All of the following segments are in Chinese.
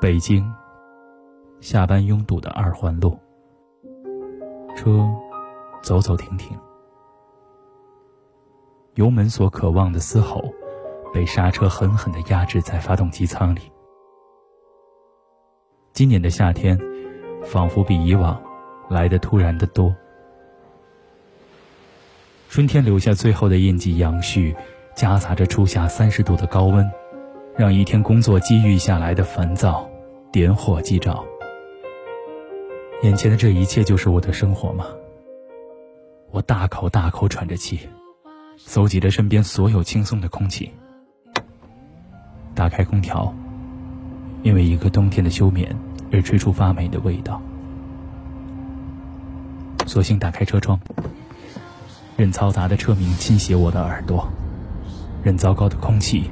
北京，下班拥堵的二环路，车走走停停，油门所渴望的嘶吼，被刹车狠狠地压制在发动机舱里。今年的夏天，仿佛比以往来的突然的多。春天留下最后的印记，杨絮夹杂着初夏三十度的高温，让一天工作积郁下来的烦躁点火即着。眼前的这一切就是我的生活吗？我大口大口喘着气，搜集着身边所有轻松的空气，打开空调，因为一个冬天的休眠。而吹出发霉的味道，索性打开车窗，任嘈杂的车鸣侵袭我的耳朵，任糟糕的空气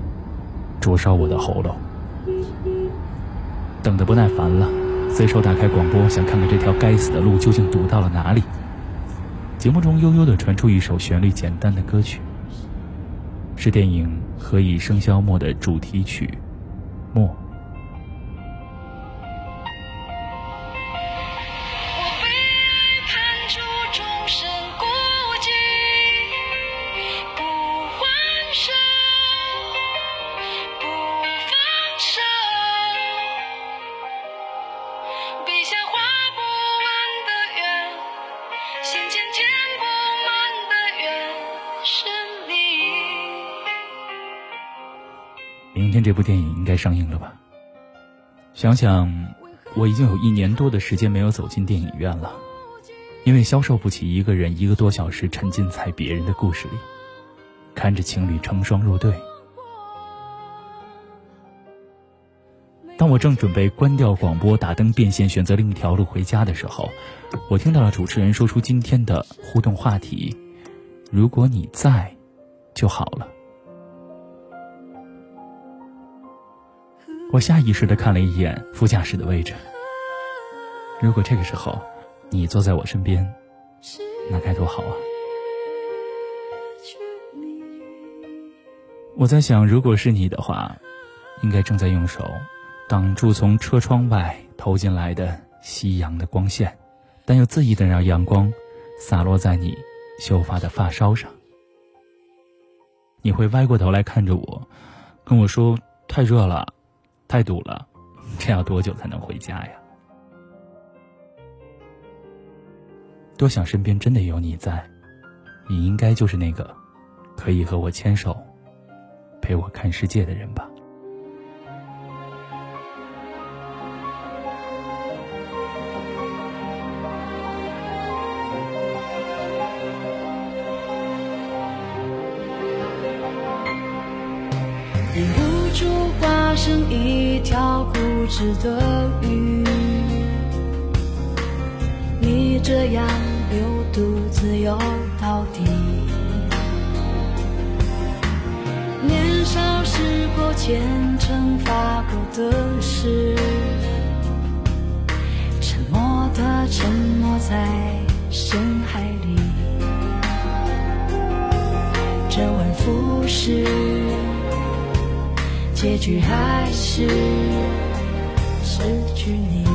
灼烧我的喉咙。等得不耐烦了，随手打开广播，想看看这条该死的路究竟堵到了哪里。节目中悠悠地传出一首旋律简单的歌曲，是电影《何以笙箫默》的主题曲《默》。明天这部电影应该上映了吧？想想，我已经有一年多的时间没有走进电影院了，因为消受不起一个人一个多小时沉浸在别人的故事里，看着情侣成双入对。当我正准备关掉广播、打灯变现、选择另一条路回家的时候，我听到了主持人说出今天的互动话题：“如果你在，就好了。”我下意识的看了一眼副驾驶的位置。如果这个时候你坐在我身边，那该多好啊！我在想，如果是你的话，应该正在用手挡住从车窗外投进来的夕阳的光线，但又恣意的让阳光洒落在你秀发的发梢上。你会歪过头来看着我，跟我说：“太热了。”太堵了，这要多久才能回家呀？多想身边真的有你在，你应该就是那个可以和我牵手、陪我看世界的人吧。忍不住生一条固执的鱼，你这样流独自游到底。年少时过虔诚发过的誓，沉默的沉没在深海里，周而复始。结局还是失去你。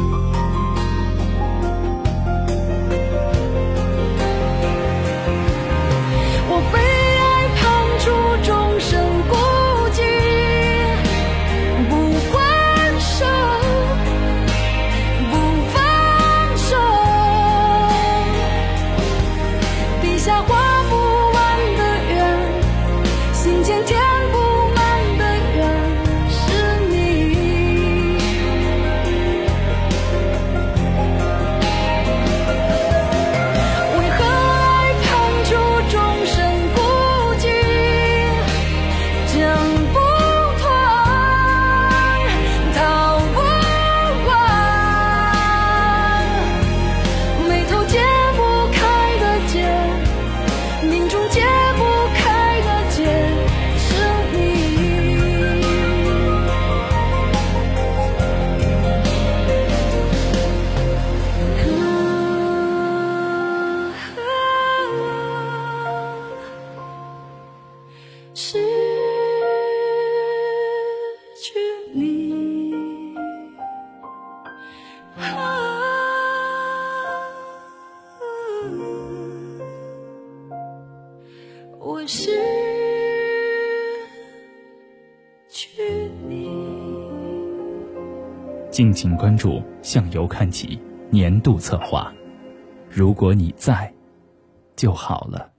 失去你，啊！我失去你。敬请关注《向游看齐》年度策划。如果你在就好了。